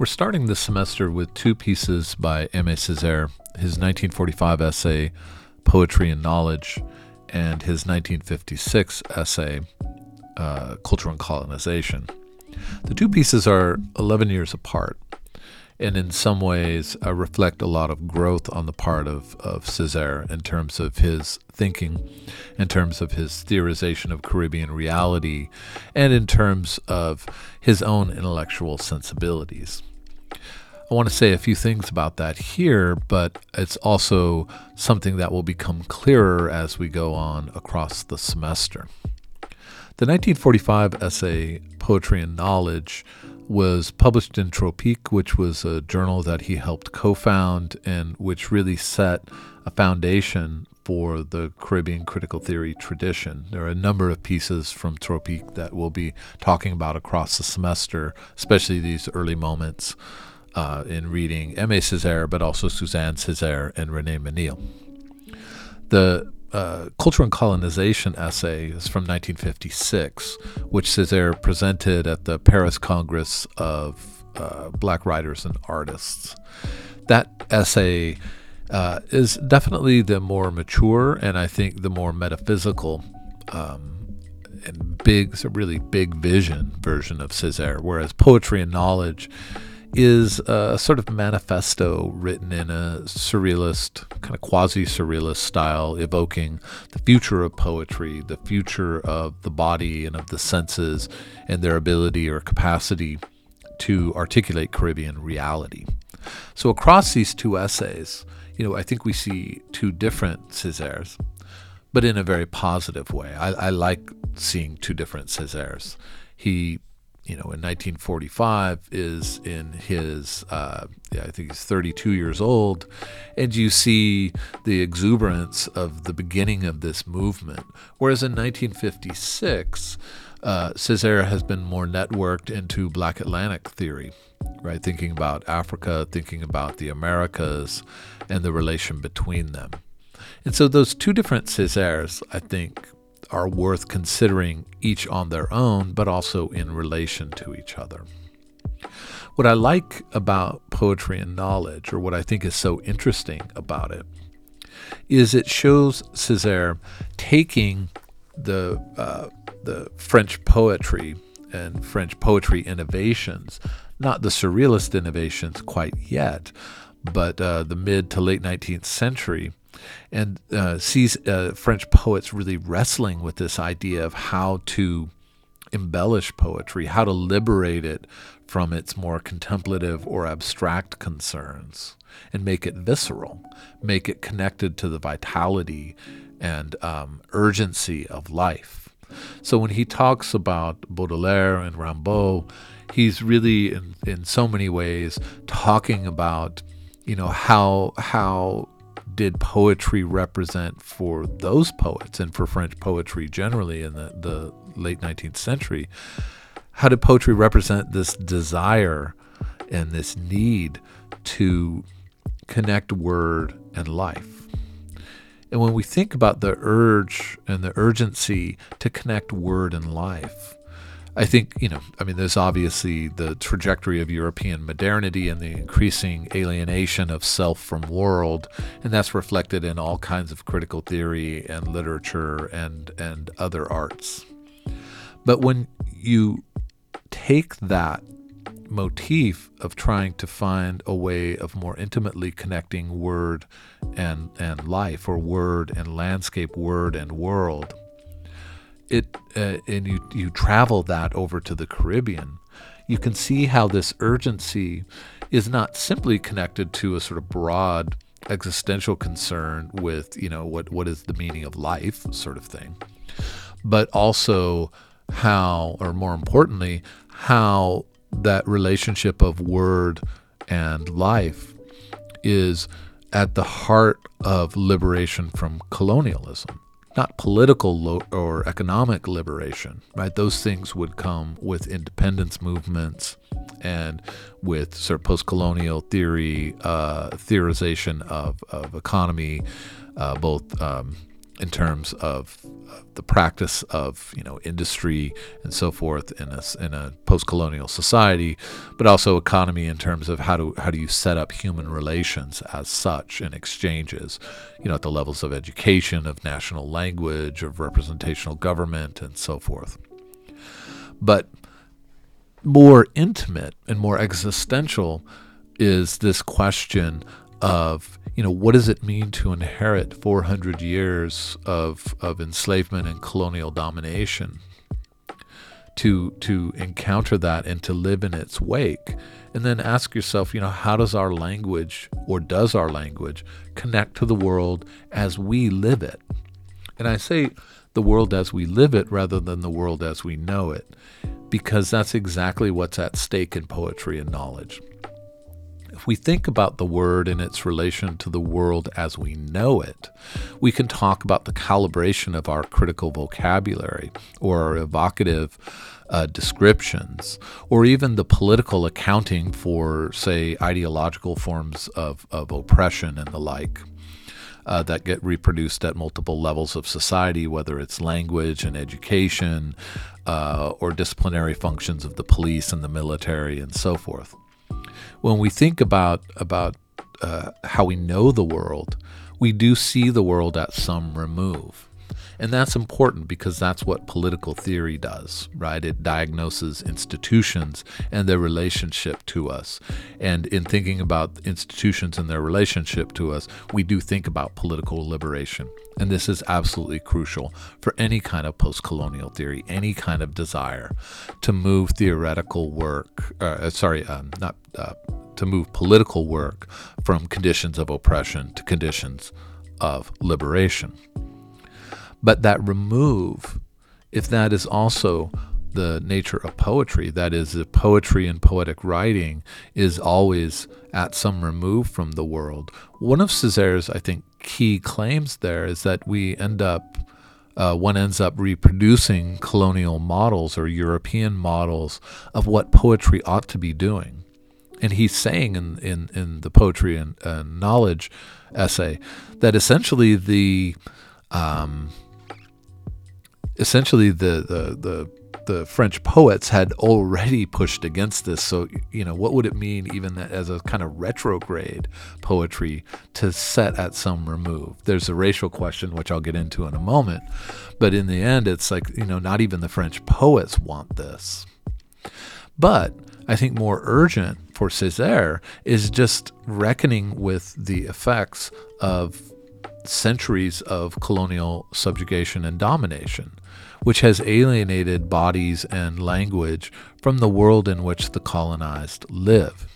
We're starting this semester with two pieces by Aimé Césaire his 1945 essay, Poetry and Knowledge, and his 1956 essay, uh, Culture and Colonization. The two pieces are 11 years apart and in some ways uh, reflect a lot of growth on the part of, of Césaire in terms of his thinking, in terms of his theorization of Caribbean reality, and in terms of his own intellectual sensibilities. I want to say a few things about that here, but it's also something that will become clearer as we go on across the semester. The 1945 essay, Poetry and Knowledge, was published in Tropiques, which was a journal that he helped co found and which really set a foundation for the Caribbean critical theory tradition. There are a number of pieces from Tropiques that we'll be talking about across the semester, especially these early moments uh, in reading Aimé Césaire, but also Suzanne Césaire and René Menil. The uh, Culture and Colonization essay is from 1956, which Césaire presented at the Paris Congress of uh, Black Writers and Artists. That essay uh, is definitely the more mature and I think the more metaphysical um, and big, so really big vision version of Césaire, whereas Poetry and Knowledge is a sort of manifesto written in a surrealist, kind of quasi surrealist style, evoking the future of poetry, the future of the body and of the senses, and their ability or capacity to articulate Caribbean reality. So, across these two essays, you know, I think we see two different Césaires, but in a very positive way. I, I like seeing two different Césaires. He you know, in 1945 is in his, uh, yeah, I think he's 32 years old, and you see the exuberance of the beginning of this movement. Whereas in 1956, uh, Césaire has been more networked into Black Atlantic theory, right? Thinking about Africa, thinking about the Americas, and the relation between them. And so those two different Césaires, I think, are worth considering each on their own, but also in relation to each other. What I like about poetry and knowledge, or what I think is so interesting about it, is it shows Césaire taking the uh, the French poetry and French poetry innovations, not the surrealist innovations quite yet, but uh, the mid to late 19th century, and uh, sees uh, French poets really wrestling with this idea of how to embellish poetry, how to liberate it from its more contemplative or abstract concerns and make it visceral, make it connected to the vitality and um, urgency of life. So when he talks about Baudelaire and Rimbaud, he's really in, in so many ways talking about you know how how did poetry represent for those poets and for French poetry generally in the, the late 19th century? How did poetry represent this desire and this need to connect word and life? And when we think about the urge and the urgency to connect word and life, I think, you know, I mean, there's obviously the trajectory of European modernity and the increasing alienation of self from world, and that's reflected in all kinds of critical theory and literature and, and other arts. But when you take that motif of trying to find a way of more intimately connecting word and, and life, or word and landscape, word and world, it uh, and you you travel that over to the Caribbean, you can see how this urgency is not simply connected to a sort of broad existential concern with you know what what is the meaning of life sort of thing, but also how, or more importantly, how that relationship of word and life is at the heart of liberation from colonialism not political lo- or economic liberation, right? Those things would come with independence movements and with sort of post-colonial theory, uh, theorization of, of economy, uh, both um, in terms of the practice of you know industry and so forth in a in a post-colonial society, but also economy in terms of how do how do you set up human relations as such in exchanges, you know, at the levels of education, of national language, of representational government, and so forth. But more intimate and more existential is this question of you know what does it mean to inherit 400 years of of enslavement and colonial domination? To to encounter that and to live in its wake. And then ask yourself you know how does our language or does our language connect to the world as we live it? And i say the world as we live it rather than the world as we know it because that's exactly what's at stake in poetry and knowledge if we think about the word in its relation to the world as we know it, we can talk about the calibration of our critical vocabulary or our evocative uh, descriptions, or even the political accounting for, say, ideological forms of, of oppression and the like. Uh, that get reproduced at multiple levels of society, whether it's language and education, uh, or disciplinary functions of the police and the military, and so forth when we think about about uh, how we know the world, we do see the world at some remove. And that's important because that's what political theory does, right? It diagnoses institutions and their relationship to us. And in thinking about institutions and their relationship to us, we do think about political liberation. And this is absolutely crucial for any kind of post colonial theory, any kind of desire to move theoretical work, uh, sorry, um, not uh, to move political work from conditions of oppression to conditions of liberation. But that remove, if that is also the nature of poetry, that is, the poetry and poetic writing is always at some remove from the world. One of Césaire's, I think, key claims there is that we end up, uh, one ends up reproducing colonial models or European models of what poetry ought to be doing. And he's saying in, in, in the poetry and, and knowledge essay that essentially the um, essentially the, the, the the French poets had already pushed against this. So, you know, what would it mean, even as a kind of retrograde poetry, to set at some remove? There's a racial question, which I'll get into in a moment. But in the end, it's like, you know, not even the French poets want this. But I think more urgent for Césaire is just reckoning with the effects of centuries of colonial subjugation and domination which has alienated bodies and language from the world in which the colonized live.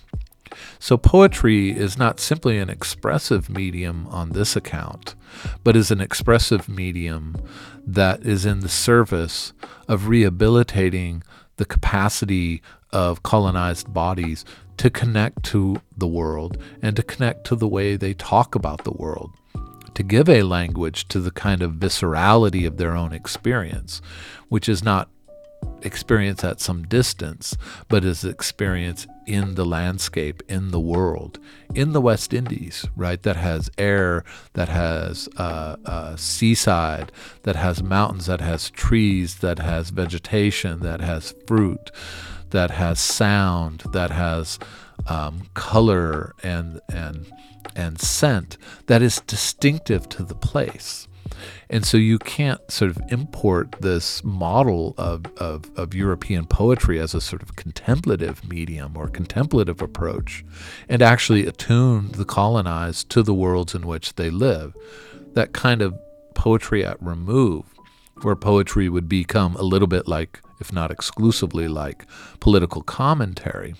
So, poetry is not simply an expressive medium on this account, but is an expressive medium that is in the service of rehabilitating the capacity of colonized bodies to connect to the world and to connect to the way they talk about the world to give a language to the kind of viscerality of their own experience, which is not experience at some distance, but is experience in the landscape, in the world, in the West Indies, right? That has air, that has uh, uh, seaside, that has mountains, that has trees, that has vegetation, that has fruit, that has sound, that has um, color and and and scent that is distinctive to the place. And so you can't sort of import this model of, of, of, European poetry as a sort of contemplative medium or contemplative approach and actually attune the colonized to the worlds in which they live. That kind of poetry at remove, where poetry would become a little bit like, if not exclusively like, political commentary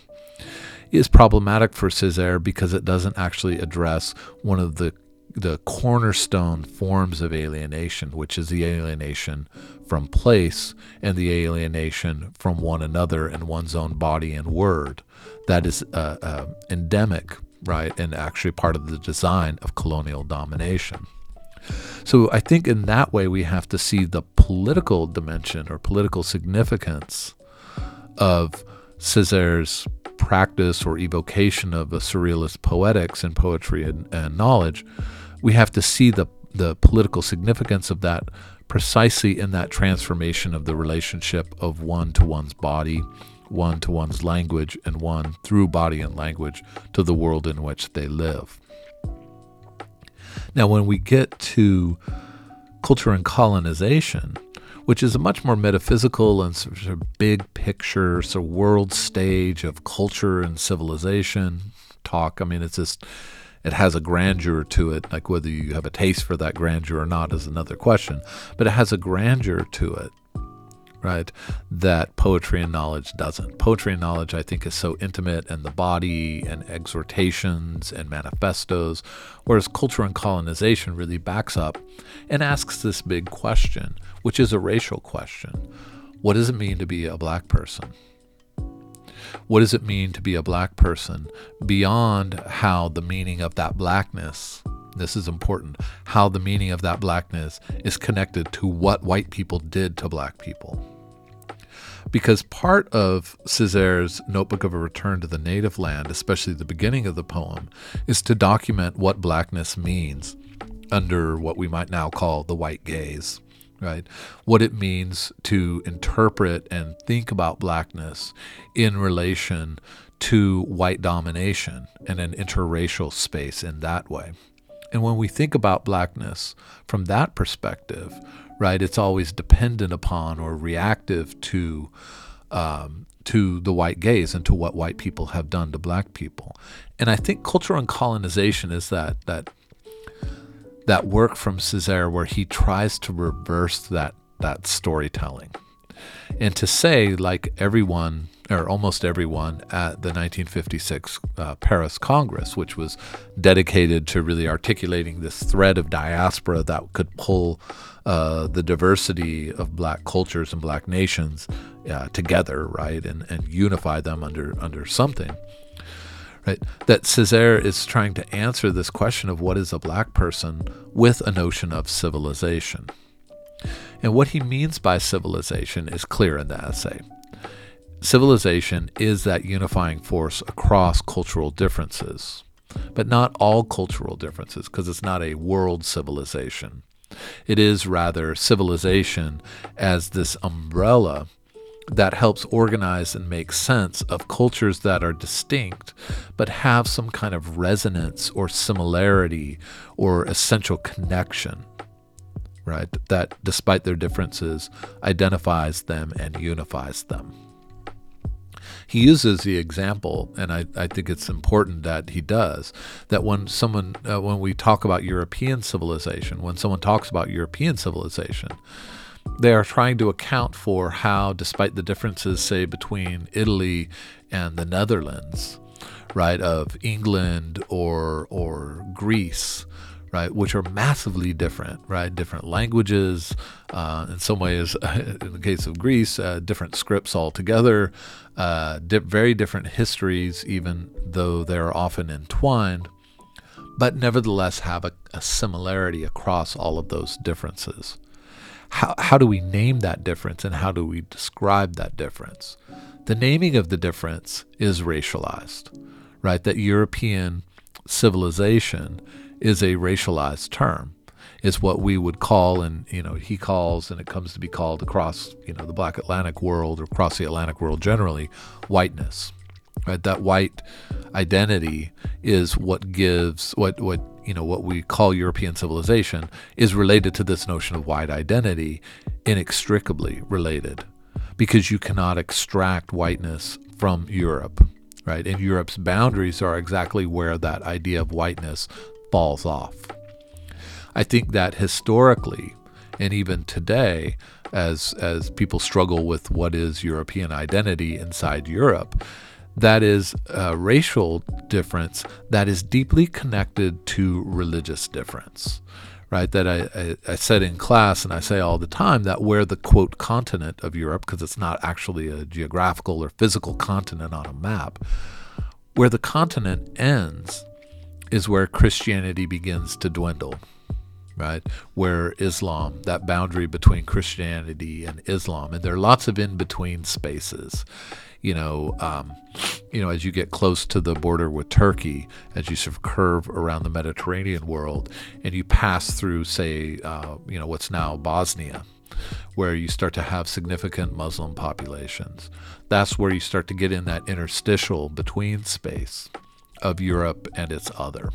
is problematic for Césaire because it doesn't actually address one of the the cornerstone forms of alienation, which is the alienation from place and the alienation from one another and one's own body and word. That is uh, uh, endemic, right, and actually part of the design of colonial domination. So I think in that way we have to see the political dimension or political significance of Césaire's practice or evocation of a surrealist poetics and poetry and, and knowledge, we have to see the the political significance of that precisely in that transformation of the relationship of one to one's body, one to one's language, and one through body and language to the world in which they live. Now, when we get to culture and colonization, which is a much more metaphysical and sort of big picture, sort of world stage of culture and civilization talk. I mean, it's just it has a grandeur to it. Like whether you have a taste for that grandeur or not is another question, but it has a grandeur to it, right? That poetry and knowledge doesn't. Poetry and knowledge, I think, is so intimate and the body and exhortations and manifestos, whereas culture and colonization really backs up and asks this big question, which is a racial question. What does it mean to be a black person? What does it mean to be a black person beyond how the meaning of that blackness, this is important, how the meaning of that blackness is connected to what white people did to black people? Because part of Césaire's Notebook of a Return to the Native Land, especially the beginning of the poem, is to document what blackness means under what we might now call the white gaze right? What it means to interpret and think about blackness in relation to white domination and an interracial space in that way. And when we think about blackness from that perspective, right, it's always dependent upon or reactive to um, to the white gaze and to what white people have done to black people. And I think culture and colonization is that that that work from Césaire where he tries to reverse that that storytelling and to say like everyone or almost everyone at the 1956 uh, Paris Congress, which was dedicated to really articulating this thread of diaspora that could pull uh, the diversity of black cultures and black nations uh, together, right, and, and unify them under under something right? That Césaire is trying to answer this question of what is a black person with a notion of civilization. And what he means by civilization is clear in the essay. Civilization is that unifying force across cultural differences, but not all cultural differences, because it's not a world civilization. It is rather civilization as this umbrella that helps organize and make sense of cultures that are distinct but have some kind of resonance or similarity or essential connection right? That despite their differences identifies them and unifies them he uses the example and I, I think it's important that he does that when someone uh, when we talk about european civilization when someone talks about european civilization they are trying to account for how, despite the differences, say, between Italy and the Netherlands, right, of England or or Greece, right, which are massively different, right, different languages, uh, in some ways, in the case of Greece, uh, different scripts altogether, uh, di- very different histories, even though they're often entwined, but nevertheless have a, a similarity across all of those differences how, how do we name that difference and how do we describe that difference? The naming of the difference is racialized, right? That European civilization is a racialized term. Is what we would call, and you know, he calls, and it comes to be called across, you know, the Black Atlantic world or across the Atlantic world generally, whiteness. Right, that white identity is what gives what what you know what we call European civilization is related to this notion of white identity, inextricably related, because you cannot extract whiteness from Europe, right? And Europe's boundaries are exactly where that idea of whiteness falls off. I think that historically, and even today, as as people struggle with what is European identity inside Europe, that is a racial difference that is deeply connected to religious difference right that I, I, I, said in class and i say all the time that where the quote continent of europe because it's not actually a geographical or physical continent on a map where the continent ends is where christianity begins to dwindle right? Where islam that boundary between christianity and islam and there are lots of in between spaces. You know, um, you know, as you get close to the border with Turkey, as you sort of curve around the Mediterranean world, and you pass through, say, uh, you know, what's now Bosnia, where you start to have significant Muslim populations. That's where you start to get in that interstitial between space of Europe and its other.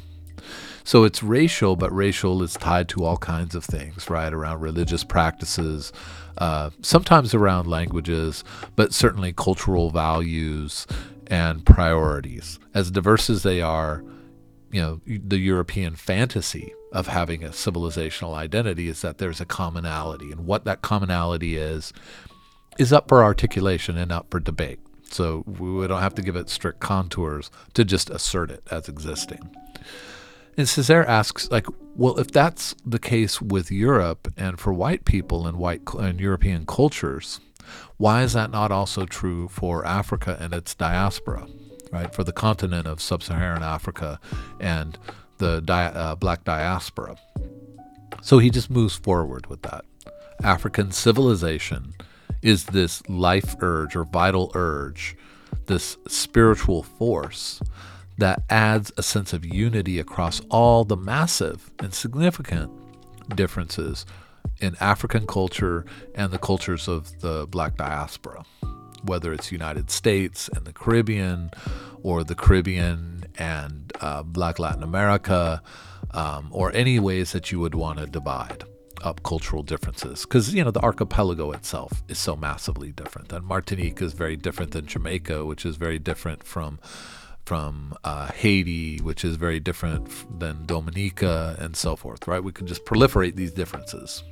So it's racial, but racial is tied to all kinds of things, right? Around religious practices, uh, sometimes around languages, but certainly cultural values and priorities. As diverse as they are, you know, the European fantasy of having a civilizational identity is that there's a commonality, and what that commonality is is up for articulation and up for debate. So we don't have to give it strict contours to just assert it as existing. And Césaire asks, like, well, if that's the case with Europe and for white people and white and European cultures, why is that not also true for Africa and its diaspora, right? For the continent of sub-Saharan Africa and the di- uh, black diaspora. So he just moves forward with that. African civilization is this life urge or vital urge, this spiritual force that adds a sense of unity across all the massive and significant differences in African culture and the cultures of the black diaspora, whether it's United States and the Caribbean or the Caribbean and uh, black Latin America um, or any ways that you would want to divide up cultural differences because you know the archipelago itself is so massively different and martinique is very different than jamaica which is very different from from uh, Haiti, which is very different than Dominica, and so forth, right? We can just proliferate these differences,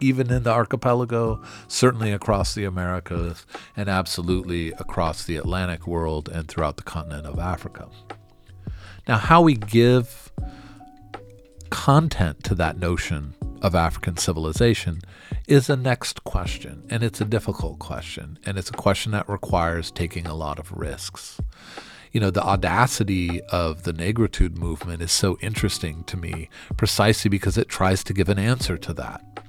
even in the archipelago, certainly across the Americas, and absolutely across the Atlantic world and throughout the continent of Africa. Now, how we give content to that notion of African civilization is the next question, and it's a difficult question, and it's a question that requires taking a lot of risks you know, the audacity of the negritude movement is so interesting to me precisely because it tries to give an answer to that.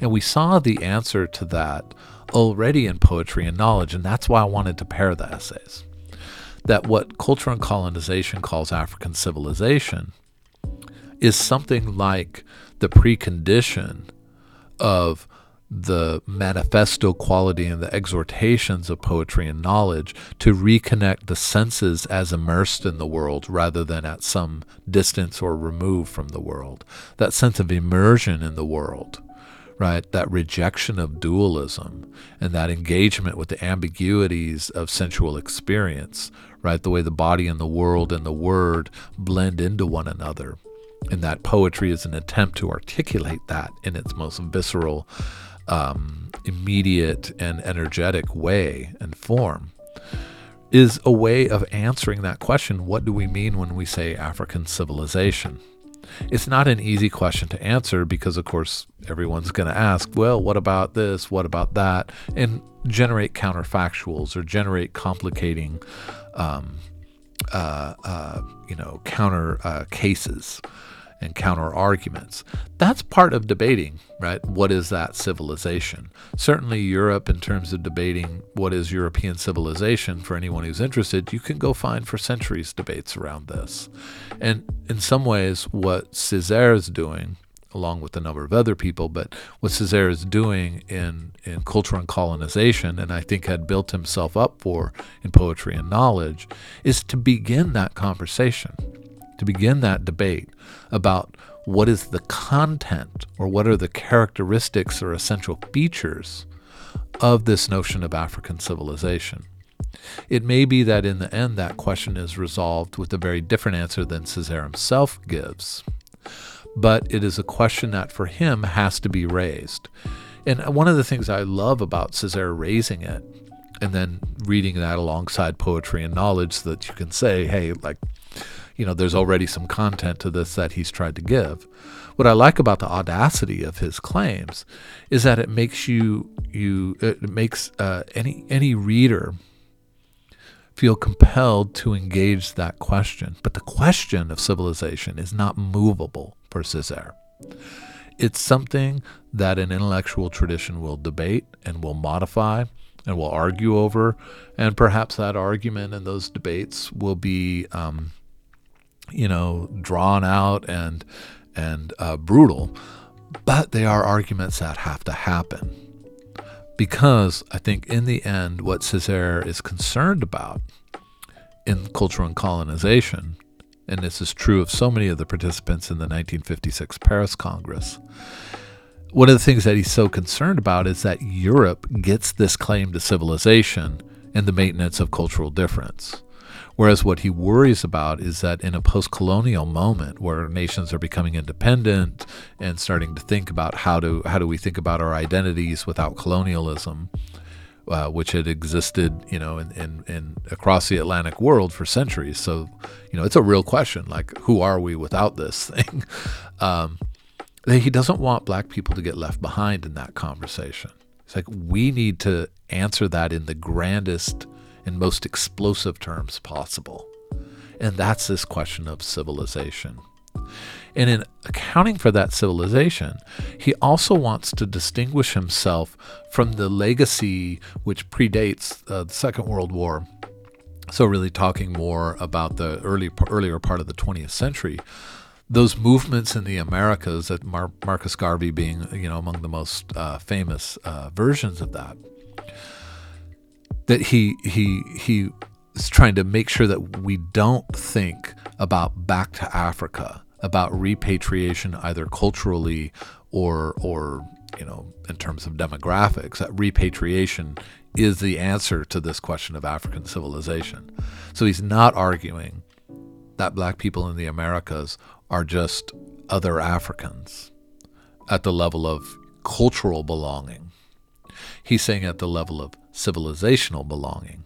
And we saw the answer to that already in poetry and knowledge, and that's why I wanted to pair the essays. That what culture and colonization calls African civilization is something like the precondition of the manifesto quality and the exhortations of poetry and knowledge to reconnect the senses as immersed in the world rather than at some distance or remove from the world. That sense of immersion in the world, right? That rejection of dualism and that engagement with the ambiguities of sensual experience, right? The way the body and the world and the word blend into one another. And that poetry is an attempt to articulate that in its most visceral um, immediate and energetic way and form is a way of answering that question what do we mean when we say African civilization? It's not an easy question to answer because, of course, everyone's going to ask, well, what about this? What about that? And generate counterfactuals or generate complicating, um, uh, uh, you know, counter uh, cases and counter arguments. That's part of debating, right? What is that civilization? Certainly, Europe, in terms of debating what is European civilization, for anyone who's interested, you can go find for centuries debates around this. And in some ways, what Césaire is doing, along with a number of other people, but what Césaire is doing in, in culture and colonization, and I think had built himself up for in poetry and knowledge, is to begin that conversation to begin that debate about what is the content or what are the characteristics or essential features of this notion of African civilization. It may be that in the end that question is resolved with a very different answer than Césaire himself gives, but it is a question that for him has to be raised. And one of the things I love about Césaire raising it and then reading that alongside poetry and knowledge so that you can say, hey, like, you know, there's already some content to this that he's tried to give. What I like about the audacity of his claims is that it makes you you it makes uh, any any reader feel compelled to engage that question. But the question of civilization is not movable for Césaire. It's something that an intellectual tradition will debate and will modify and will argue over, and perhaps that argument and those debates will be, um, you know, drawn out and and uh, brutal, but they are arguments that have to happen because I think in the end, what Césaire is concerned about in culture and colonization, and this is true of so many of the participants in the 1956 Paris Congress, one of the things that he's so concerned about is that Europe gets this claim to civilization and the maintenance of cultural difference. Whereas what he worries about is that in a post colonial moment where nations are becoming independent and starting to think about how to how do we think about our identities without colonialism, uh, which had existed, you know, in, in, in across the Atlantic world for centuries. So, you know, it's a real question, like who are we without this thing? Um, he doesn't want black people to get left behind in that conversation. It's like we need to answer that in the grandest and most explosive terms possible. And that's this question of civilization. And in accounting for that civilization, he also wants to distinguish himself from the legacy which predates uh, the Second World War. So, really talking more about the early, earlier part of the 20th century, those movements in the Americas, that Mar- Marcus Garvey being, you know, among the most uh, famous uh, versions of that, that he he he is trying to make sure that we don't think about back to Africa, about repatriation either culturally or or you know in terms of demographics. That repatriation is the answer to this question of African civilization. So he's not arguing that black people in the Americas are just other Africans at the level of cultural belonging. He's saying at the level of civilizational belonging,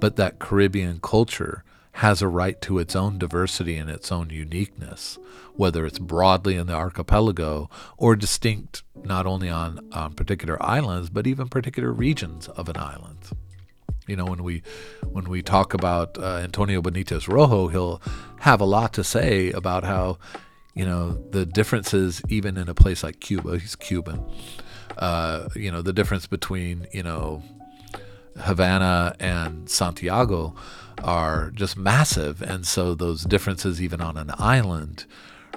but that Caribbean culture has a right to its own diversity and its own uniqueness, whether it's broadly in the archipelago or distinct not only on, particular islands, but even particular regions of an island. You know, when we when we talk about uh, Antonio Benitez Rojo, he'll have a lot to say about how, you know, the differences even in a place like Cuba. He's Cuban. Uh, you know, the difference between you know Havana and Santiago are just massive. And so those differences, even on an island,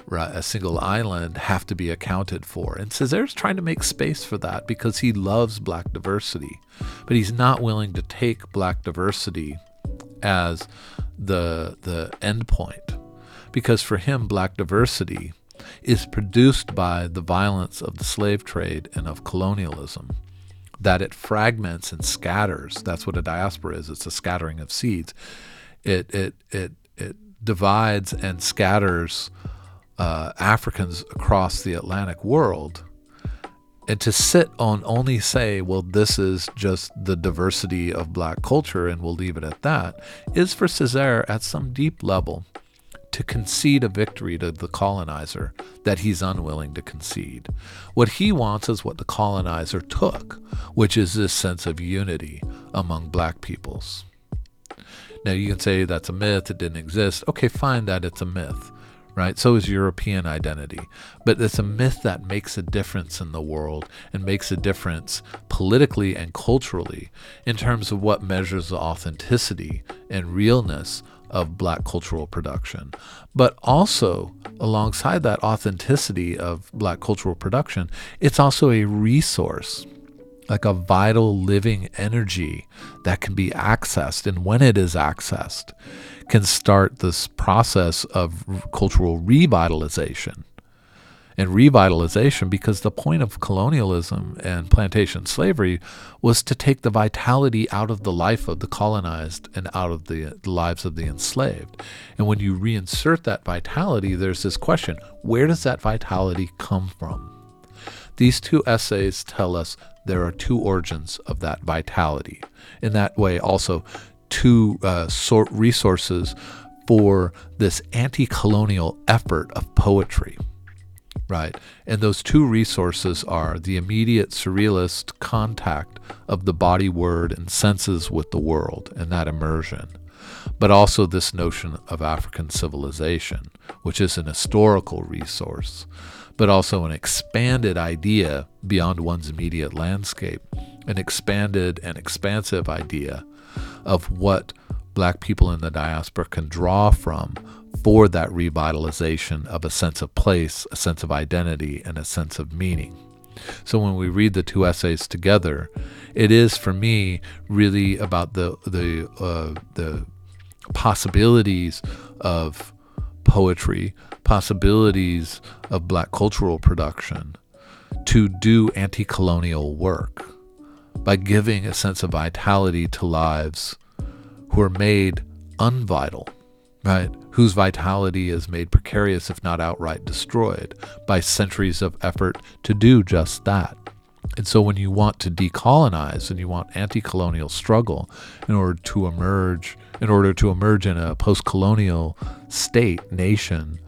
right, a single island, have to be accounted for. And Césaire's trying to make space for that because he loves black diversity. But he's not willing to take black diversity as the, the end point. Because for him, black diversity is produced by the violence of the slave trade and of colonialism that it fragments and scatters. That's what a diaspora is. It's a scattering of seeds. It it it it divides and scatters uh, Africans across the Atlantic world. And to sit on only say, well, this is just the diversity of black culture and we'll leave it at that, is for Césaire at some deep level to concede a victory to the colonizer that he's unwilling to concede. What he wants is what the colonizer took, which is this sense of unity among black peoples. Now, you can say that's a myth, it didn't exist. Okay, fine that it's a myth, right? So is European identity. But it's a myth that makes a difference in the world and makes a difference politically and culturally in terms of what measures the authenticity and realness of black cultural production. But also, alongside that authenticity of black cultural production, it's also a resource, like a vital living energy that can be accessed. And when it is accessed, can start this process of cultural revitalization and revitalization because the point of colonialism and plantation slavery was to take the vitality out of the life of the colonized and out of the, lives of the enslaved. And when you reinsert that vitality, there's this question where does that vitality come from? These two essays tell us there are two origins of that vitality. In that way, also, two uh, sort resources for this anti colonial effort of poetry. Right. And those two resources are the immediate surrealist contact of the body, word, and senses with the world and that immersion, but also this notion of African civilization, which is an historical resource, but also an expanded idea beyond one's immediate landscape, an expanded and expansive idea of what black people in the diaspora can draw from for that revitalization of a sense of place, a sense of identity, and a sense of meaning. So when we read the two essays together, it is for me really about the the uh, the possibilities of poetry, possibilities of black cultural production to do anti-colonial work by giving a sense of vitality to lives who are made unvital, right? Whose vitality is made precarious, if not outright destroyed, by centuries of effort to do just that. And so, when you want to decolonize and you want anti colonial struggle in order to emerge, in order to emerge in a post colonial state, nation,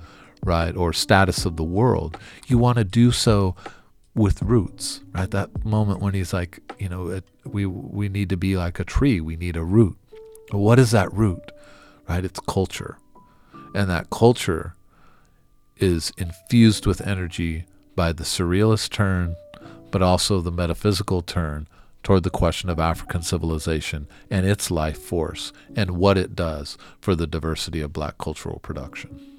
right, or status of the world, you want to do so with roots, right? That moment when he's like, you know, it, we we need to be like a tree. We need a root. What is that root? Right? It's culture, and that culture is infused with energy by the surrealist turn, but also the metaphysical turn toward the question of African civilization and its life force and what it does for the diversity of black cultural production.